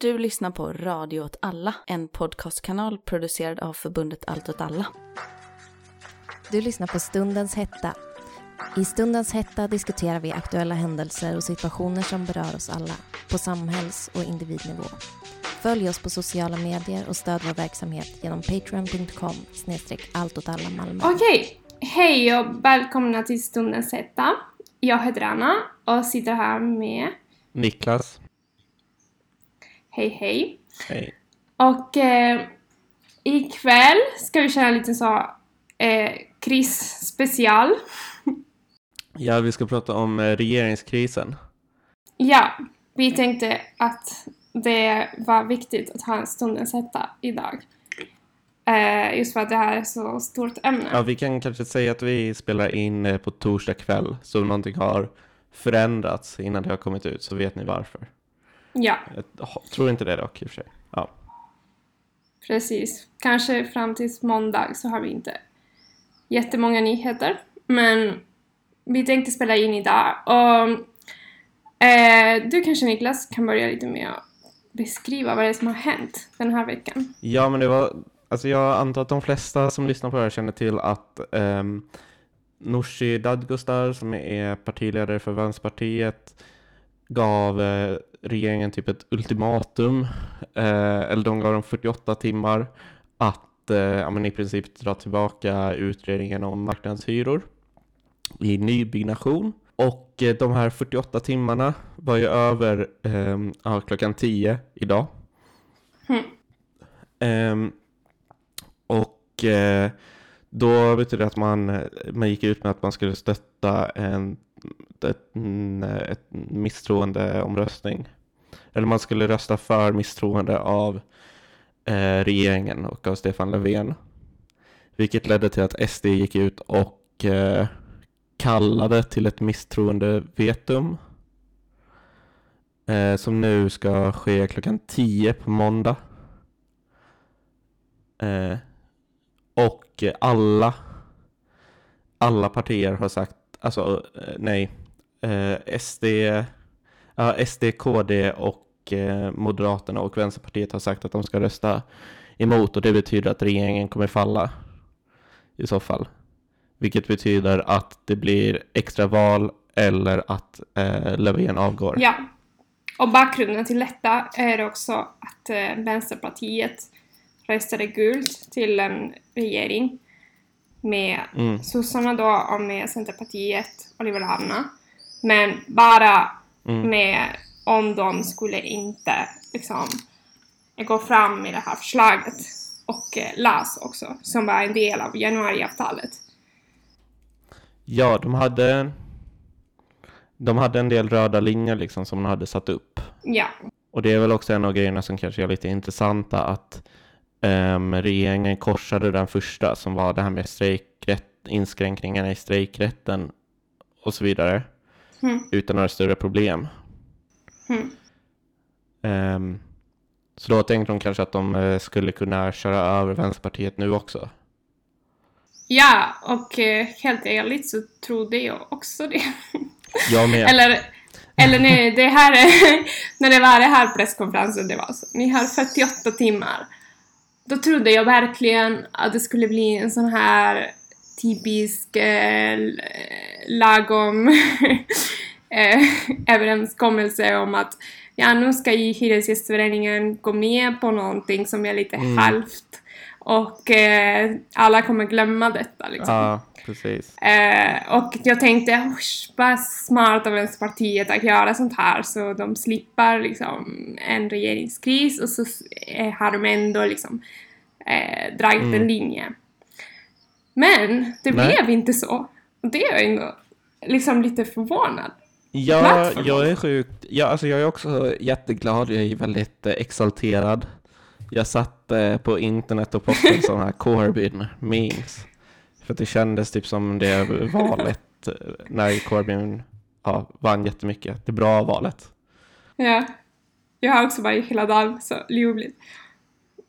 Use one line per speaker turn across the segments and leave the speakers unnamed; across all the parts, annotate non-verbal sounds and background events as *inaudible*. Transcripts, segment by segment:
Du lyssnar på Radio åt alla, en podcastkanal producerad av förbundet Allt åt alla.
Du lyssnar på Stundens hetta. I Stundens hetta diskuterar vi aktuella händelser och situationer som berör oss alla på samhälls och individnivå. Följ oss på sociala medier och stöd vår verksamhet genom patreon.com snedstreck alla Malmö.
Okej, hej och välkomna till Stundens hetta. Jag heter Anna och sitter här med
Niklas.
Hej hej.
Hej.
Och eh, ikväll ska vi köra en liten så eh, krisspecial. *laughs*
Ja, vi ska prata om eh, regeringskrisen.
Ja, vi tänkte att det var viktigt att ha en stundens hetta idag. Eh, just för att det här är så stort ämne.
Ja, vi kan kanske säga att vi spelar in eh, på torsdag kväll, så om någonting har förändrats innan det har kommit ut så vet ni varför.
Ja,
Jag tror inte det dock i och för sig. Ja.
precis. Kanske fram tills måndag så har vi inte jättemånga nyheter. Men vi tänkte spela in idag. Och eh, du kanske Niklas kan börja lite med att beskriva vad det är som har hänt den här veckan.
ja, men det var, alltså jag antar att de flesta som lyssnar på det här känner till att um, Nooshi Dadgostar, som är partiledare för Vänsterpartiet, gav eh, regeringen typ ett ultimatum, eh, eller de gav dem 48 timmar att eh, ja, men i princip dra tillbaka utredningen om marknadshyror i nybyggnation. Och eh, de här 48 timmarna var ju över eh, ja, klockan 10 idag. Ehm, och eh, då betyder det att man, eh, man gick ut med att man skulle stötta en, ett, en, ett misstroendeomröstning. Eller man skulle rösta för misstroende av eh, regeringen och av Stefan Löfven. Vilket ledde till att SD gick ut och eh, kallade till ett misstroendevetum. Eh, som nu ska ske klockan 10 på måndag. Eh, och alla, alla partier har sagt, alltså eh, nej, eh, SD, ja, SD, KD och eh, Moderaterna och Vänsterpartiet har sagt att de ska rösta emot och det betyder att regeringen kommer falla i så fall. Vilket betyder att det blir extra val eller att eh, Löfven avgår.
Ja. Och bakgrunden till detta är också att eh, Vänsterpartiet röstade gult till en regering med
Mm.
sossarna då och med Centerpartiet och Liberalerna. Men bara
Mm.
med om de skulle inte liksom gå fram med det här förslaget och eh, LAS också, som var en del av januariavtalet.
Ja, de hade, de hade en del röda linjer liksom som de hade satt upp.
Ja,
Och det är väl också en av grejerna som kanske är lite intressanta att ehm, regeringen korsade den första som var det här med strejkrätt, inskränkningarna i strejkrätten och så vidare
Mm.
utan några större problem. Ehm, så då tänkte de kanske att de eh, skulle kunna köra över Vänsterpartiet nu också.
ja och eh, helt ärligt så trodde jag också det. *laughs*
Jag med.
Eller, eller nej, det här är, *laughs* när det var det här presskonferensen, det var så. Ni har 48 timmar. Då trodde jag verkligen att det skulle bli en sån här typisk eh, lagom *laughs* eh, överenskommelse om att ja, nu ska ju Hyresgästföreningen gå med på någonting som är lite
Mm.
halvt och eh, alla kommer glömma detta liksom.
Ja, precis.
Eh, och jag tänkte, "Usch, vad smart av Vänsterpartiet att göra sånt här så de slipper liksom en regeringskris och så eh, har de ändå liksom eh, dragit
Mm.
en linje. Men det
Nej.
blev inte så. Och det är jag ändå liksom lite förvånad.
Ja,
Plattform.
jag är sjukt. Ja, alltså jag är också jätteglad. Jag är väldigt eh, exalterad. Jag satt eh, på internet och postade sådana här Corbyn memes. För att det kändes typ som det valet eh, när Corbyn ja, vann jättemycket. Det bra valet.
Ja. Jag har också varit hela dagen så ljuvligt.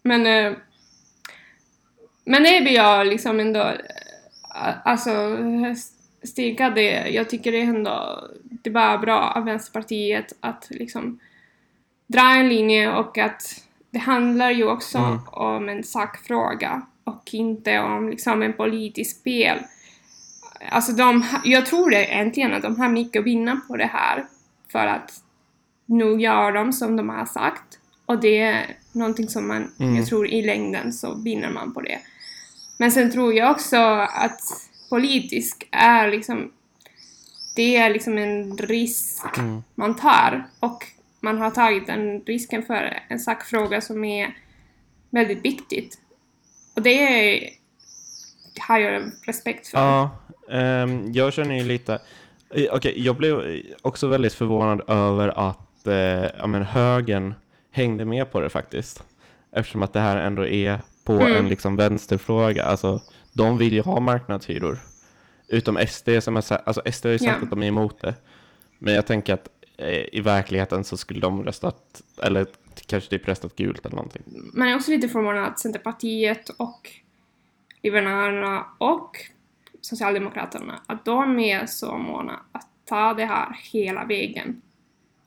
Men, men det blir jag liksom ändå, eh, alltså styrka det. Jag tycker det är ändå, det var bra av Vänsterpartiet att liksom dra en linje och att det handlar ju också
Mm.
om en sakfråga och inte om liksom en politisk spel. Alltså de, jag tror det äntligen att de har mycket att vinna på det här för att nu gör de som de har sagt och det någonting som man,
Mm.
jag tror i längden så vinner man på det. Men sen tror jag också att politisk är liksom, det är liksom en risk
Mm.
man tar och man har tagit den risken för en sakfråga som är väldigt viktigt. Och det är, har jag respekt för.
Ja, ehm, jag känner ju lite... eh, Okej, jag blev också väldigt förvånad över att eh, ja, men högern hängde med på det faktiskt. Eftersom att det här ändå är på
Mm.
en liksom vänsterfråga. Alltså, de vill ju ha marknadshyror. Utom SD som sagt, alltså SD har ju sagt
Ja.
att de är emot det. Men jag tänker att eh, i verkligheten så skulle de röstat, eller kanske typ röstat gult eller någonting.
Man är också lite förvånad att Centerpartiet och Liberalerna och Socialdemokraterna, att de är så måna att ta det här hela vägen.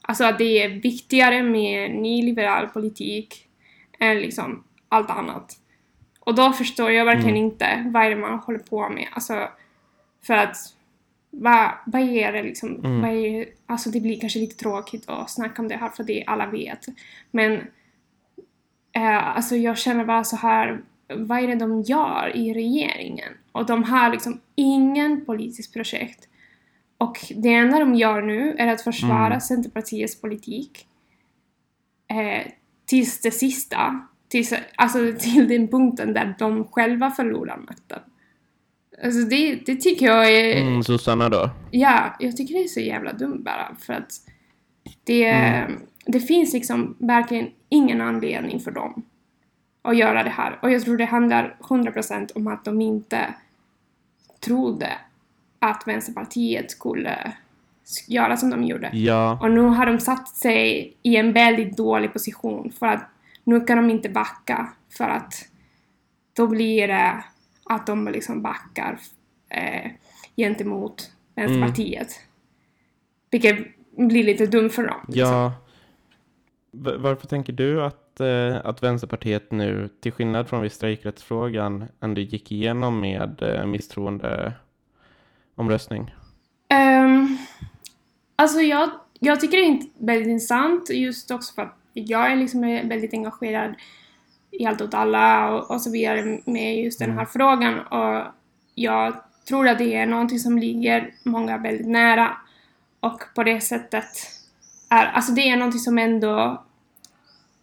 Alltså att det är viktigare med nyliberal politik än liksom allt annat. Och då förstår jag verkligen
Mm.
inte vad är det man håller på med. Alltså, för att vad, vad är det liksom,
Mm.
vad är, alltså det blir kanske lite tråkigt att snacka om det här för det alla vet. Men eh, alltså jag känner bara så här, vad är det de gör i regeringen? Och de har liksom ingen politisk projekt. Och det enda de gör nu är att försvara
Mm.
Centerpartiets politik. Eh, tills det sista. Tills, alltså *laughs* till den punkten där de själva förlorar makten. Alltså det, det tycker jag är...
Mm, Susanna då?
Ja, jag tycker det är så jävla dumt bara för att det, det finns liksom verkligen ingen anledning för dem att göra det här. Och jag tror det handlar 100% om att de inte trodde att Vänsterpartiet skulle göra som de gjorde.
Ja.
Och nu har de satt sig i en väldigt dålig position för att nu kan de inte backa för att då blir det att de liksom backar eh, gentemot Vänsterpartiet. Vilket blir lite dumt för dem. liksom.
Ja. Varför tänker du att, eh, att Vänsterpartiet nu, till skillnad från vid strejkrättsfrågan, ändå gick igenom med eh, misstroendeomröstning?
Ehm, alltså jag, jag tycker det är väldigt intressant just också för att jag är liksom väldigt engagerad i allt åt alla och, och så vidare med just den här frågan och jag tror att det är någonting som ligger många väldigt nära och på det sättet är, alltså det är någonting som ändå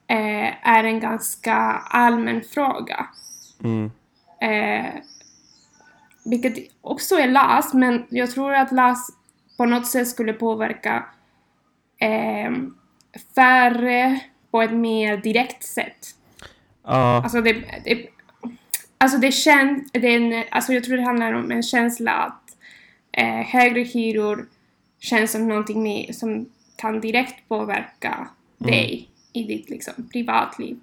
eh, är en ganska allmän fråga.
Mm.
Eh, vilket också är LAS, men jag tror att LAS på något sätt skulle påverka eh, färre på ett mer direkt sätt.
Ja,
Alltså det, det, alltså det känns, det en, alltså jag tror det handlar om en känsla att eh, högre hyror känns som någonting mer, som kan direkt påverka dig i ditt liksom, privatliv.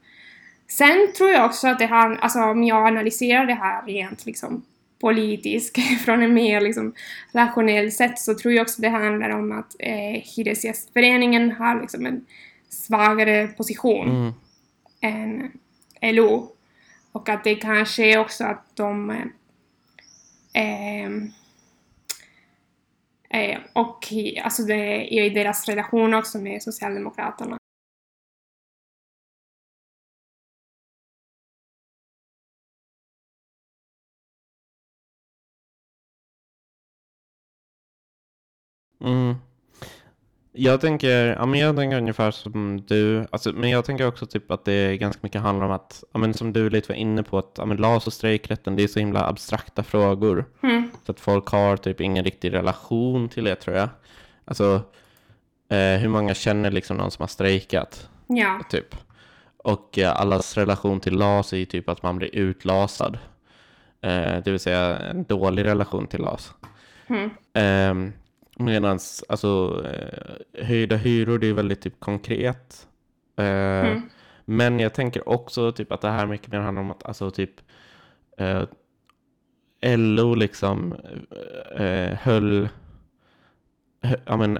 Sen tror jag också att det här, alltså om jag analyserar det här rent liksom politiskt *laughs* från en mer liksom rationell sätt så tror jag också det handlar om att eh, Hyresgästföreningen har liksom en svagare position
mm.
än LO. Och att det kanske är också att de... Eh, ehm, eh, och i, alltså det är i deras relation också med Socialdemokraterna.
Mm. Jag tänker, ja, men jag tänker ungefär som du, alltså, men jag tänker också typ att det ganska mycket handlar om att, ja, men som du lite var inne på, att ja, men LAS och strejkrätten, det är så himla abstrakta frågor.
Mm.
Så att folk har typ ingen riktig relation till det tror jag. Alltså, eh, hur många känner liksom någon som har strejkat,
Ja.
typ. Och eh, allas relation till LAS är ju typ att man blir utlasad. Eh, det vill säga en dålig relation till LAS.
Mm.
Eh, Medan alltså, eh, höjda hyror, det är väldigt typ konkret. Eh,
Mm.
Men jag tänker också typ att det här mycket mer handlar om att alltså typ eh, LO liksom eh, höll, hö, ja, men,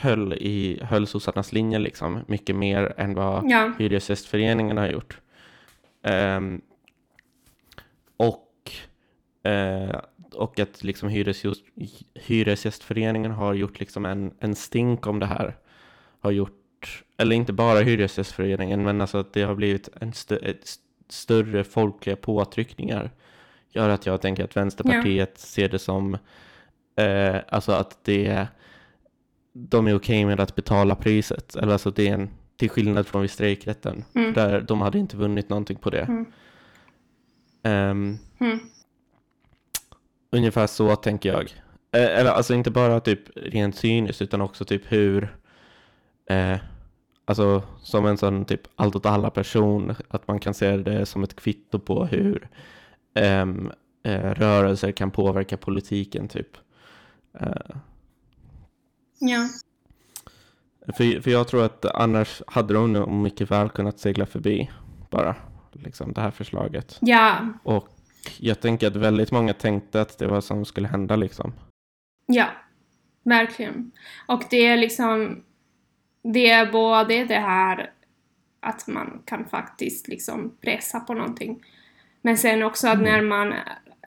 höll, i, höll sossarnas linje liksom, mycket mer än vad
Ja.
Hyresgästföreningen har gjort. Ehm, och, eh, och att liksom hyresgäst, Hyresgästföreningen har gjort liksom en, en stink om det här. Har gjort, eller inte bara Hyresgästföreningen, men alltså att det har blivit en stö, större folkliga påtryckningar. Gör att jag tänker att Vänsterpartiet ser det som, eh, alltså att det de är okej med att betala priset. Eller alltså det är en, till skillnad från vid strejkrätten.
Mm.
Där de hade inte vunnit någonting på det.
Mm.
Ehm,
Mm.
Ungefär så tänker jag. Eh, eller alltså inte bara typ rent cyniskt utan också typ hur, eh, alltså som en sån typ allt åt alla person, att man kan se det som ett kvitto på hur ehm, eh, rörelser kan påverka politiken typ. Eh,
Ja.
För, för jag tror att annars hade de nog mycket väl kunnat segla förbi bara liksom det här förslaget.
Ja.
Och jag tänker att väldigt många tänkte att det var som skulle hända liksom.
Ja, verkligen. Och det är liksom, det är både det här att man kan faktiskt liksom pressa på någonting. Men sen också att när man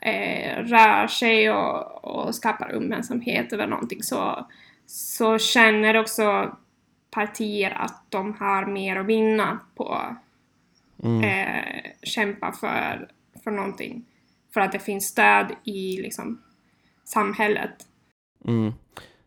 eh, rör sig och, och skapar uppmärksamhet över någonting så, så känner också partier att de har mer att vinna på
Mm.
eh, kämpa för, för någonting. För att det finns stöd i liksom, samhället.
Mm.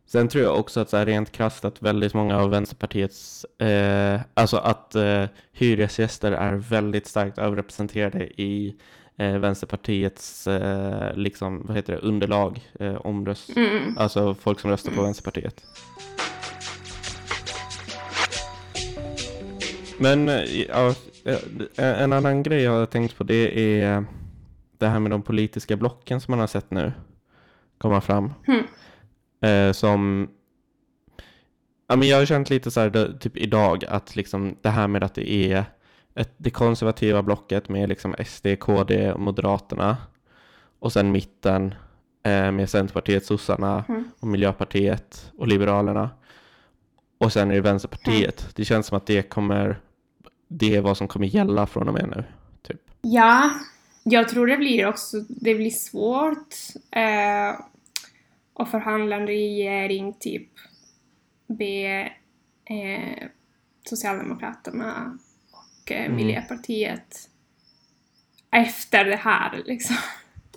Sen tror jag också att så här rent krasst att väldigt många av Vänsterpartiets, eh, alltså att eh, hyresgäster är väldigt starkt överrepresenterade i eh, Vänsterpartiets, eh, liksom, vad heter det, underlag, eh, omröst,
Mm.
alltså folk som röstar på Vänsterpartiet. Men eh, ja, eh, en annan grej jag har tänkt på det är det här med de politiska blocken som man har sett nu komma fram.
Mm.
Eh, som ja, men jag har känt lite så här typ idag att liksom det här med att det är ett, det konservativa blocket med liksom SD, KD och Moderaterna och sen mitten eh, med Centerpartiet, sossarna
Mm.
och Miljöpartiet och Liberalerna. Och sen är det Vänsterpartiet. Det känns som att det kommer, det är vad som kommer gälla från och med nu. Typ.
Ja, jag tror det blir också, det blir svårt eh, att förhandla en regering typ be eh, Socialdemokraterna och eh,
Mm.
Miljöpartiet efter det här liksom.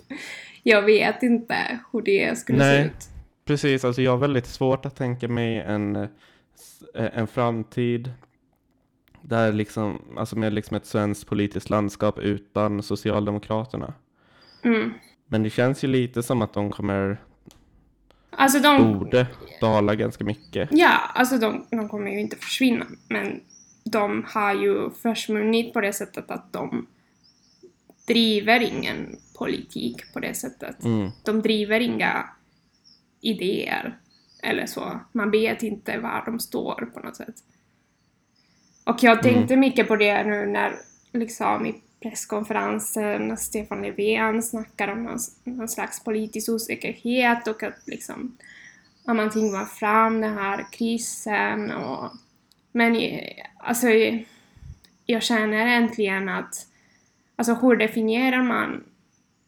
*laughs* Jag vet inte hur det skulle
Nej.
se ut.
Precis, alltså jag har väldigt svårt att tänka mig en, eh, en framtid där liksom, alltså med liksom ett svenskt politiskt landskap utan Socialdemokraterna.
Mm.
Men det känns ju lite som att de kommer,
Alltså de,
borde dala ganska mycket.
Ja, alltså de, de kommer ju inte försvinna, men de har ju försvunnit på det sättet att de driver ingen politik på det sättet.
Mm,
De driver inga idéer eller så. Man vet inte var de står på något sätt. Och jag tänkte mycket på det nu när liksom i presskonferensen Stefan Löfven snackar om någon, någon slags politisk osäkerhet och att liksom om man tvingar fram den här krisen och men eh, alltså jag känner äntligen att alltså hur definierar man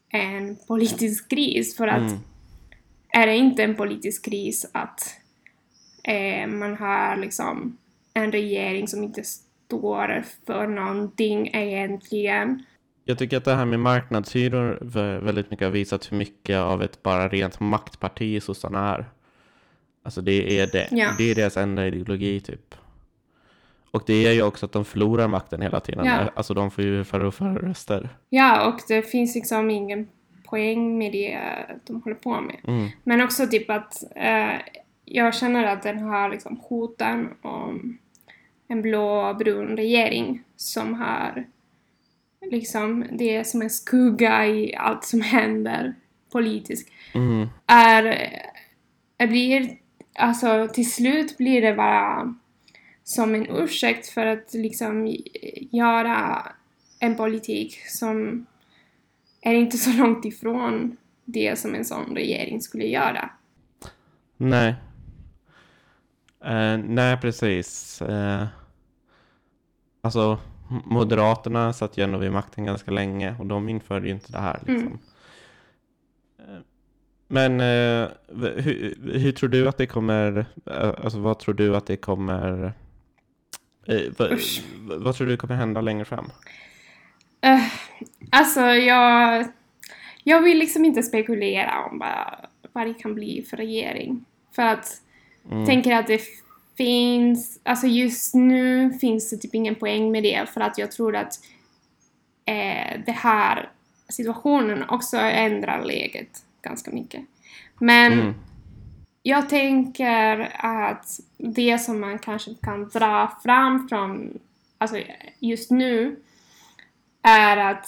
en politisk kris? För att
mm,
är det inte en politisk kris att eh, man har liksom en regering som inte står för någonting egentligen?
Jag tycker att det här med marknadshyror vä- väldigt mycket har visat hur mycket av ett bara rent maktparti sossarna är. Alltså det är det.
Ja.
Det är deras enda ideologi typ. Och det är ju också att de förlorar makten hela tiden.
Ja.
Alltså de får ju färre och färre röster.
Ja, och det finns liksom ingen poäng med det de håller på med.
Mm.
Men också typ att eh, jag känner att den här liksom hoten om en blå-brun regering som har liksom, det är som en skugga i allt som händer politiskt,
Mm.
är, är blir, alltså till slut blir det bara som en ursäkt för att liksom göra en politik som är inte så långt ifrån det som en sån regering skulle göra.
Nej. Eh, nej, precis. Eh, alltså, Moderaterna satt ju ändå vid makten ganska länge och de införde ju inte det här. Liksom.
Mm.
Eh, Men eh, hur, hur tror du att det kommer, eh, alltså vad tror du att det kommer, eh, vad, vad tror du kommer hända längre fram?
Eh, alltså, jag, jag vill liksom inte spekulera om vad, vad det kan bli för regering. För att
Mm.
tänker att det finns, alltså just nu finns det typ ingen poäng med det för att jag tror att eh, det här situationen också ändrar läget ganska mycket. Men
Mm.
jag tänker att det som man kanske kan dra fram från alltså just nu är att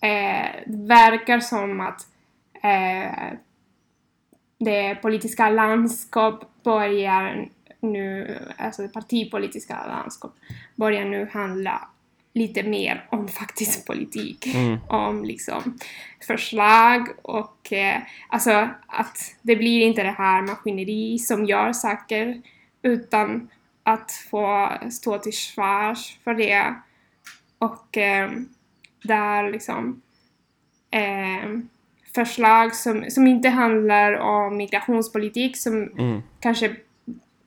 eh, det verkar som att eh, det politiska landskap börjar nu, alltså det partipolitiska landskap börjar nu handla lite mer om faktisk politik.
Mm.
Om liksom förslag och eh, alltså att det blir inte det här maskineri som gör saker utan att få stå till svars för det och eh, där liksom eh, förslag som, som inte handlar om migrationspolitik som
Mm.
kanske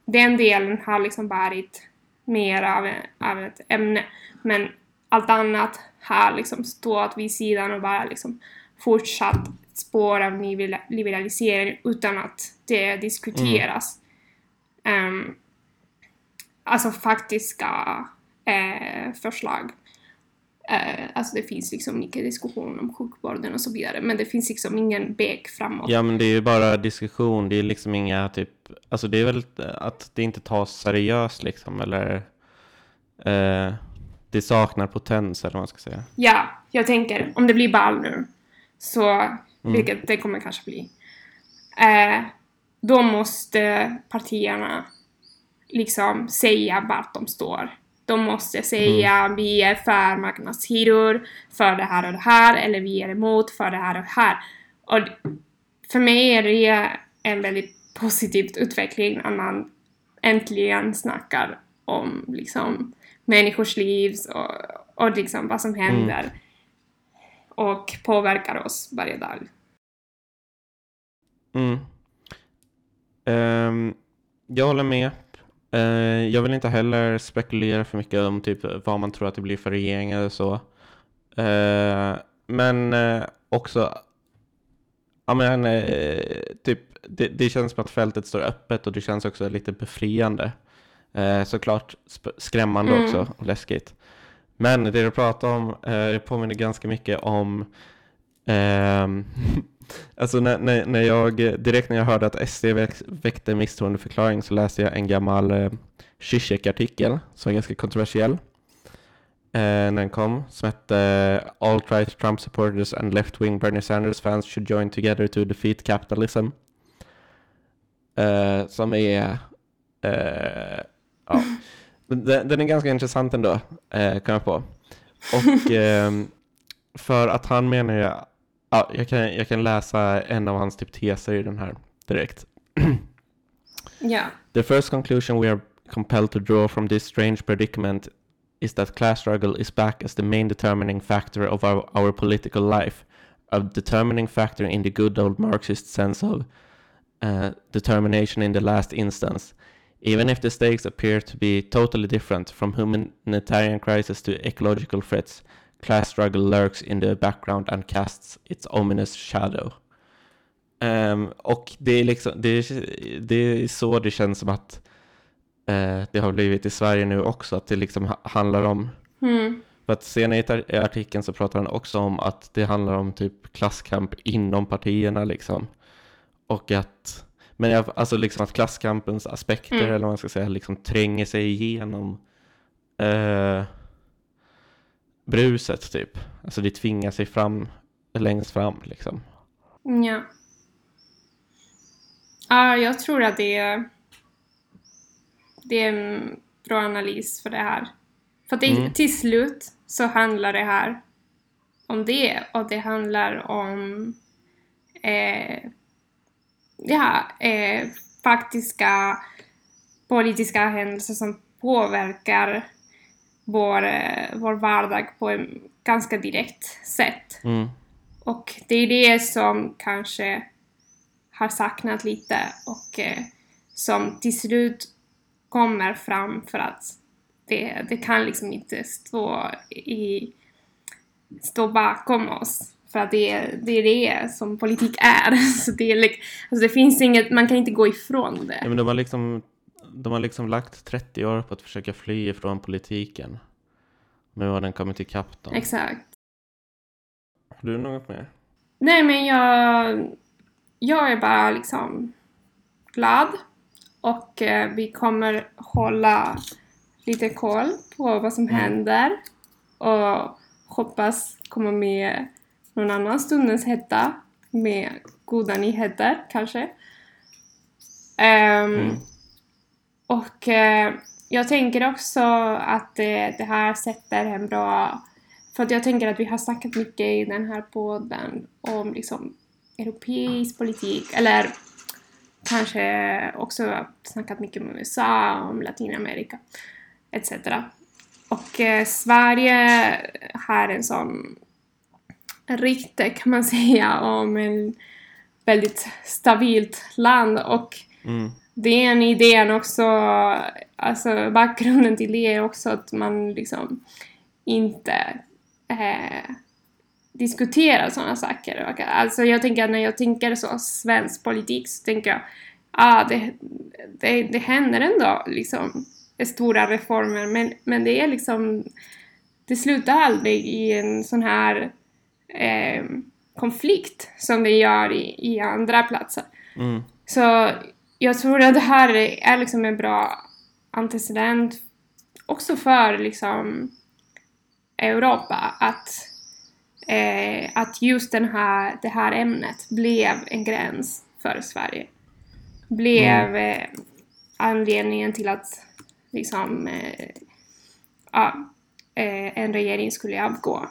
den delen har liksom varit mer av, en, av ett ämne. Men allt annat har liksom stått vid sidan och bara liksom fortsatt spår av liberalisering utan att det diskuteras. Ehm, alltså faktiska eh, förslag. Eh, alltså det finns liksom mycket diskussion om sjukvården och så vidare men det finns liksom ingen väg framåt.
Ja men det är ju bara diskussion, det är liksom inga typ, alltså det är väl att det inte tas seriöst liksom eller eh, det saknar potens eller vad man ska säga.
Ja, jag tänker om det blir ball nu, så, vilket det kommer kanske bli, eh, då måste partierna liksom säga vart de står. De måste säga vi är för marknadshyror, för det här och det här, eller vi är emot för det här och det här. Och för mig är det en väldigt positiv utveckling när man äntligen snackar om liksom människors liv och, och liksom vad som händer och påverkar oss varje dag.
Mm. Ehm, jag håller med. Eh, jag vill inte heller spekulera för mycket om typ vad man tror att det blir för regering eller så. Eh, men eh, också, ja men typ, det, det känns som att fältet står öppet och det känns också lite befriande. Såklart skrämmande
Mm.
också och läskigt. Men det du pratar om eh, påminner ganska mycket om ehm, *laughs* Alltså när, när, när jag, direkt när jag hörde att SD väck, väckte misstroendeförklaring så läste jag en gammal eh, Zizek-artikel som är ganska kontroversiell. Eh, när den kom, som hette eh, Alt-right Trump supporters and left-wing Bernie Sanders fans should join together to defeat capitalism. Eh, som är, eh, ja, den, den är ganska intressant ändå, eh, kan jag på. Och *laughs* ehm, för att han menar ju Ja, jag, kan, jag kan läsa en av hans typ teser i den här direkt. *clears throat*
Ja.
The first conclusion we are compelled to draw from this strange predicament is that class struggle is back as the main determining factor of our, our political life, a determining factor in the good old Marxist sense of uh, determination in the last instance. Even if the stakes appear to be totally different from humanitarian crisis to ecological threats, class struggle lurks in the background and casts its ominous shadow. Ehm, och det är, liksom, det, är, det är så det känns som att eh, det har blivit i Sverige nu också, att det liksom ha- handlar om
Mm.
för att senare i artikeln så pratar han också om att det handlar om typ klasskamp inom partierna liksom. Och att, men jag, alltså liksom att klasskampens aspekter
Mm.
eller vad man ska säga liksom tränger sig igenom eh, bruset typ. Alltså det tvingar sig fram längst fram liksom.
Ja. Ja, jag tror att det är, det är en bra analys för det här. För att det,
Mm.
till slut så handlar det här om det och det handlar om eh, ja, eh, faktiska politiska händelser som påverkar vår, eh, vår vardag på en ganska direkt sätt.
Mm.
Och det är det som kanske har saknat lite och eh, som till slut kommer fram för att det, det kan liksom inte stå, i, stå bakom oss. För att det är, det är det som politik är. *laughs* Så det, är, alltså det finns inget, man kan inte gå ifrån
Ja,
det.
men de, har liksom, de har liksom lagt 30 år på att försöka fly ifrån politiken. Nu har den kommit ikapp dem.
Exakt.
Har du något mer?
Nej men jag, jag är bara liksom glad och eh, vi kommer hålla lite koll på vad som händer och hoppas komma med någon annan stundens hetta med goda nyheter kanske. Ehm,
Mm.
Och eh, jag tänker också att det, det här sätter en bra... För att jag tänker att vi har snackat mycket i den här podden om liksom europeisk politik, eller kanske också snackat mycket om USA, om Latinamerika, etc. Och eh, Sverige har en sån rykte kan man *laughs* säga om en väldigt stabilt land och
Mm
den idén också, alltså bakgrunden till det är också att man liksom inte eh, diskuterar sådana saker. Alltså jag tänker att när jag tänker så svensk politik så tänker jag ah, det, det, det händer ändå liksom stora reformer men, men det är liksom det slutar aldrig i en sån här eh, konflikt som det gör i, i andra platser.
Mm.
Så jag tror att det här är liksom en bra antecedent också för liksom Europa att, eh, att just den här, det här ämnet blev en gräns för Sverige. Blev eh, anledningen till att liksom eh, ja, eh, en regering skulle avgå.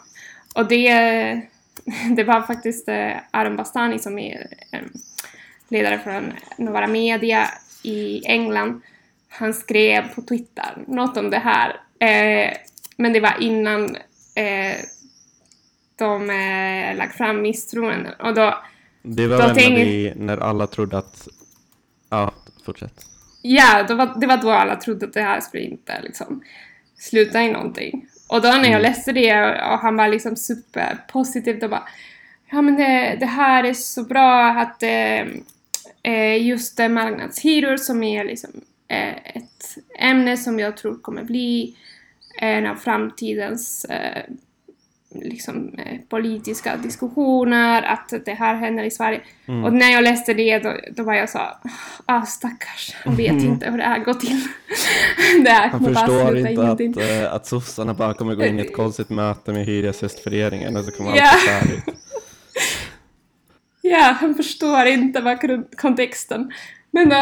Och det, *laughs* det var faktiskt eh, Aron Bastani som är eh, ledare från Novara Media i England. Han skrev på Twitter något om det här. Eh, men det var innan eh, de eh, lagt fram misstroenden. Och då,
Det var
Då
när, vi, när alla trodde att... Ja, fortsätt.
ja, då var, det var då alla trodde att det här skulle inte liksom sluta i någonting. Och då när jag
Mm.
läste det och, han var liksom superpositiv, då bara ja men det, det här är så bra att eh, just eh, marknadshyror som är liksom eh, ett ämne som jag tror kommer bli en av framtidens eh, liksom, eh, politiska diskussioner, att det här händer i Sverige.
Mm.
Och när jag läste det då, då var jag så ah stackars, han vet inte hur det här går till. *laughs* det här
Han förstår inte att,
ingenting.
eh, att sossarna bara kommer gå in i ett konstigt möte med Hyresgästföreningen och så kommer allt bli färdigt. *laughs*
Ja, han förstår inte kon- kontexten. Men då,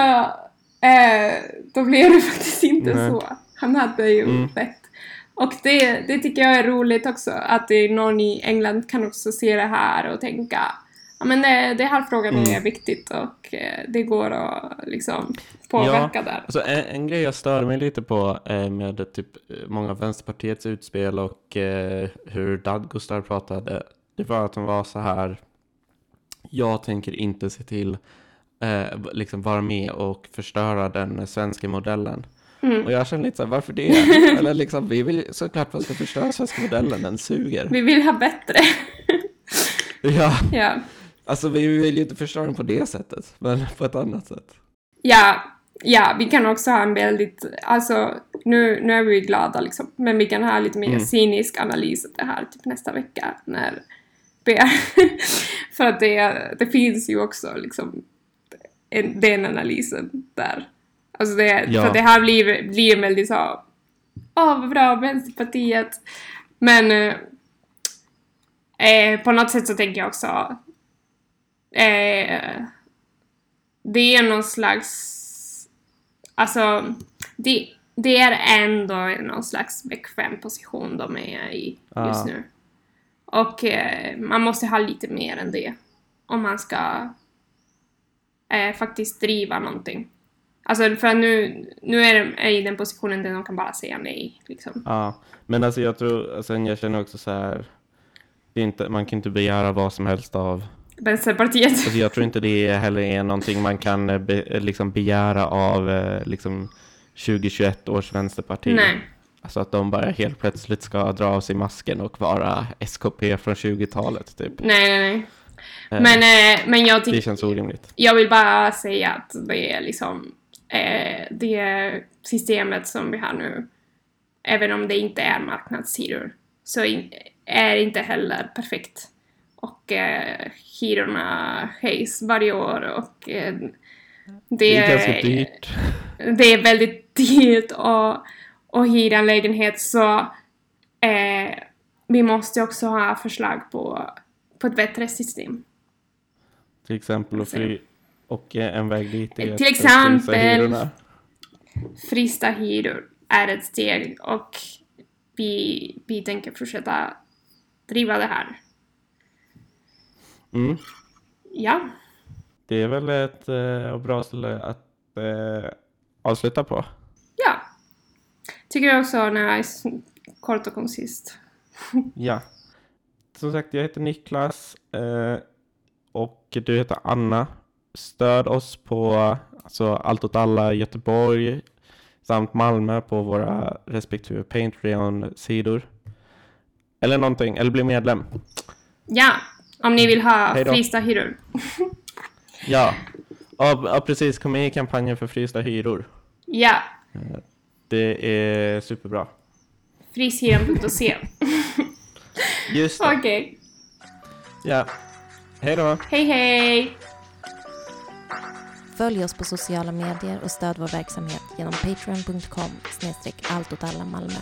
eh, då blev det *laughs* faktiskt inte
Nej.
så. Han hade ju
Mm.
rätt. Och det, det tycker jag är roligt också, att det är någon i England kan också se det här och tänka ja men det, det här frågan är
Mm.
viktigt och det går att liksom påverka där.
Alltså en, en grej jag stör mig lite på eh, med typ många av Vänsterpartiets utspel och eh, hur Dadgostar pratade, det var att de var så här, jag tänker inte se till eh, liksom vara med och förstöra den svenska modellen.
Mm.
Och jag känner lite så här, varför det? *laughs* Eller liksom, vi vill såklart man ska förstöra svenska modellen, den suger.
Vi vill ha bättre. *laughs*
Ja,
ja.
alltså vi vill ju inte förstöra den på det sättet, men på ett annat sätt.
Ja, ja, vi kan också ha en väldigt, alltså nu, nu är vi glada liksom, men vi kan ha lite mer
Mm.
cynisk analys av det här typ nästa vecka när B- *laughs* För att det, det finns ju också liksom en, den analysen där. Alltså det,
Ja.
för det här blir, blir väldigt så, åh vad bra, Vänsterpartiet. Men eh, eh, på något sätt så tänker jag också eh, det är någon slags... Alltså, det, det är ändå någon slags bekväm position de är i just
Ja.
nu. Och eh, man måste ha lite mer än det om man ska eh, faktiskt driva någonting. Alltså för nu, nu är de är i den positionen där de kan bara säga nej. Liksom.
Ja, men alltså jag tror, alltså jag känner också så här, inte, man kan inte begära vad som helst av,
Vänsterpartiet.
alltså jag tror inte det heller är någonting man kan eh, be, eh, liksom begära av eh, liksom 2021 års vänsterparti.
Nej.
Alltså att de bara helt plötsligt ska dra av sig masken och vara SKP från 20-talet typ.
Nej, nej, nej.
Eh,
Men, eh, men jag
det
tycker...
känns orimligt.
Jag vill bara säga att det är liksom eh, det systemet som vi har nu, även om det inte är marknadshyror, så in, är inte heller perfekt. Och eh, hyrorna höjs varje år och eh, det,
Det är ganska dyrt.
det är väldigt *laughs* dyrt att, att hyra en lägenhet så eh, vi måste också ha förslag på, på ett bättre system.
Till exempel och, fri, och eh, en väg dit är
Till
att
exempel-
hyrorna.
Hyror är ett steg och vi, vi tänker fortsätta driva det här.
Mm.
Ja,
Det är väl ett eh, bra ställe att eh, avsluta på.
Tycker jag också nice, kort och koncist.
Ja. Som sagt, jag heter Niklas eh, och du heter Anna. Stöd oss på alltså, Allt åt alla Göteborg samt Malmö på våra respektive Patreon-sidor. Eller någonting, eller bli medlem.
Ja, om ni vill ha frysta hyror.
Ja, ja, ja precis. Kom med i kampanjen för frysta hyror.
Ja,
Det är superbra.
fryshyran.se.
Just det.
Okej,
Ja. Hej då.
hej hej!
Följ oss på sociala medier och stöd vår verksamhet genom patreon.com snedstreck allt åt alla Malmö.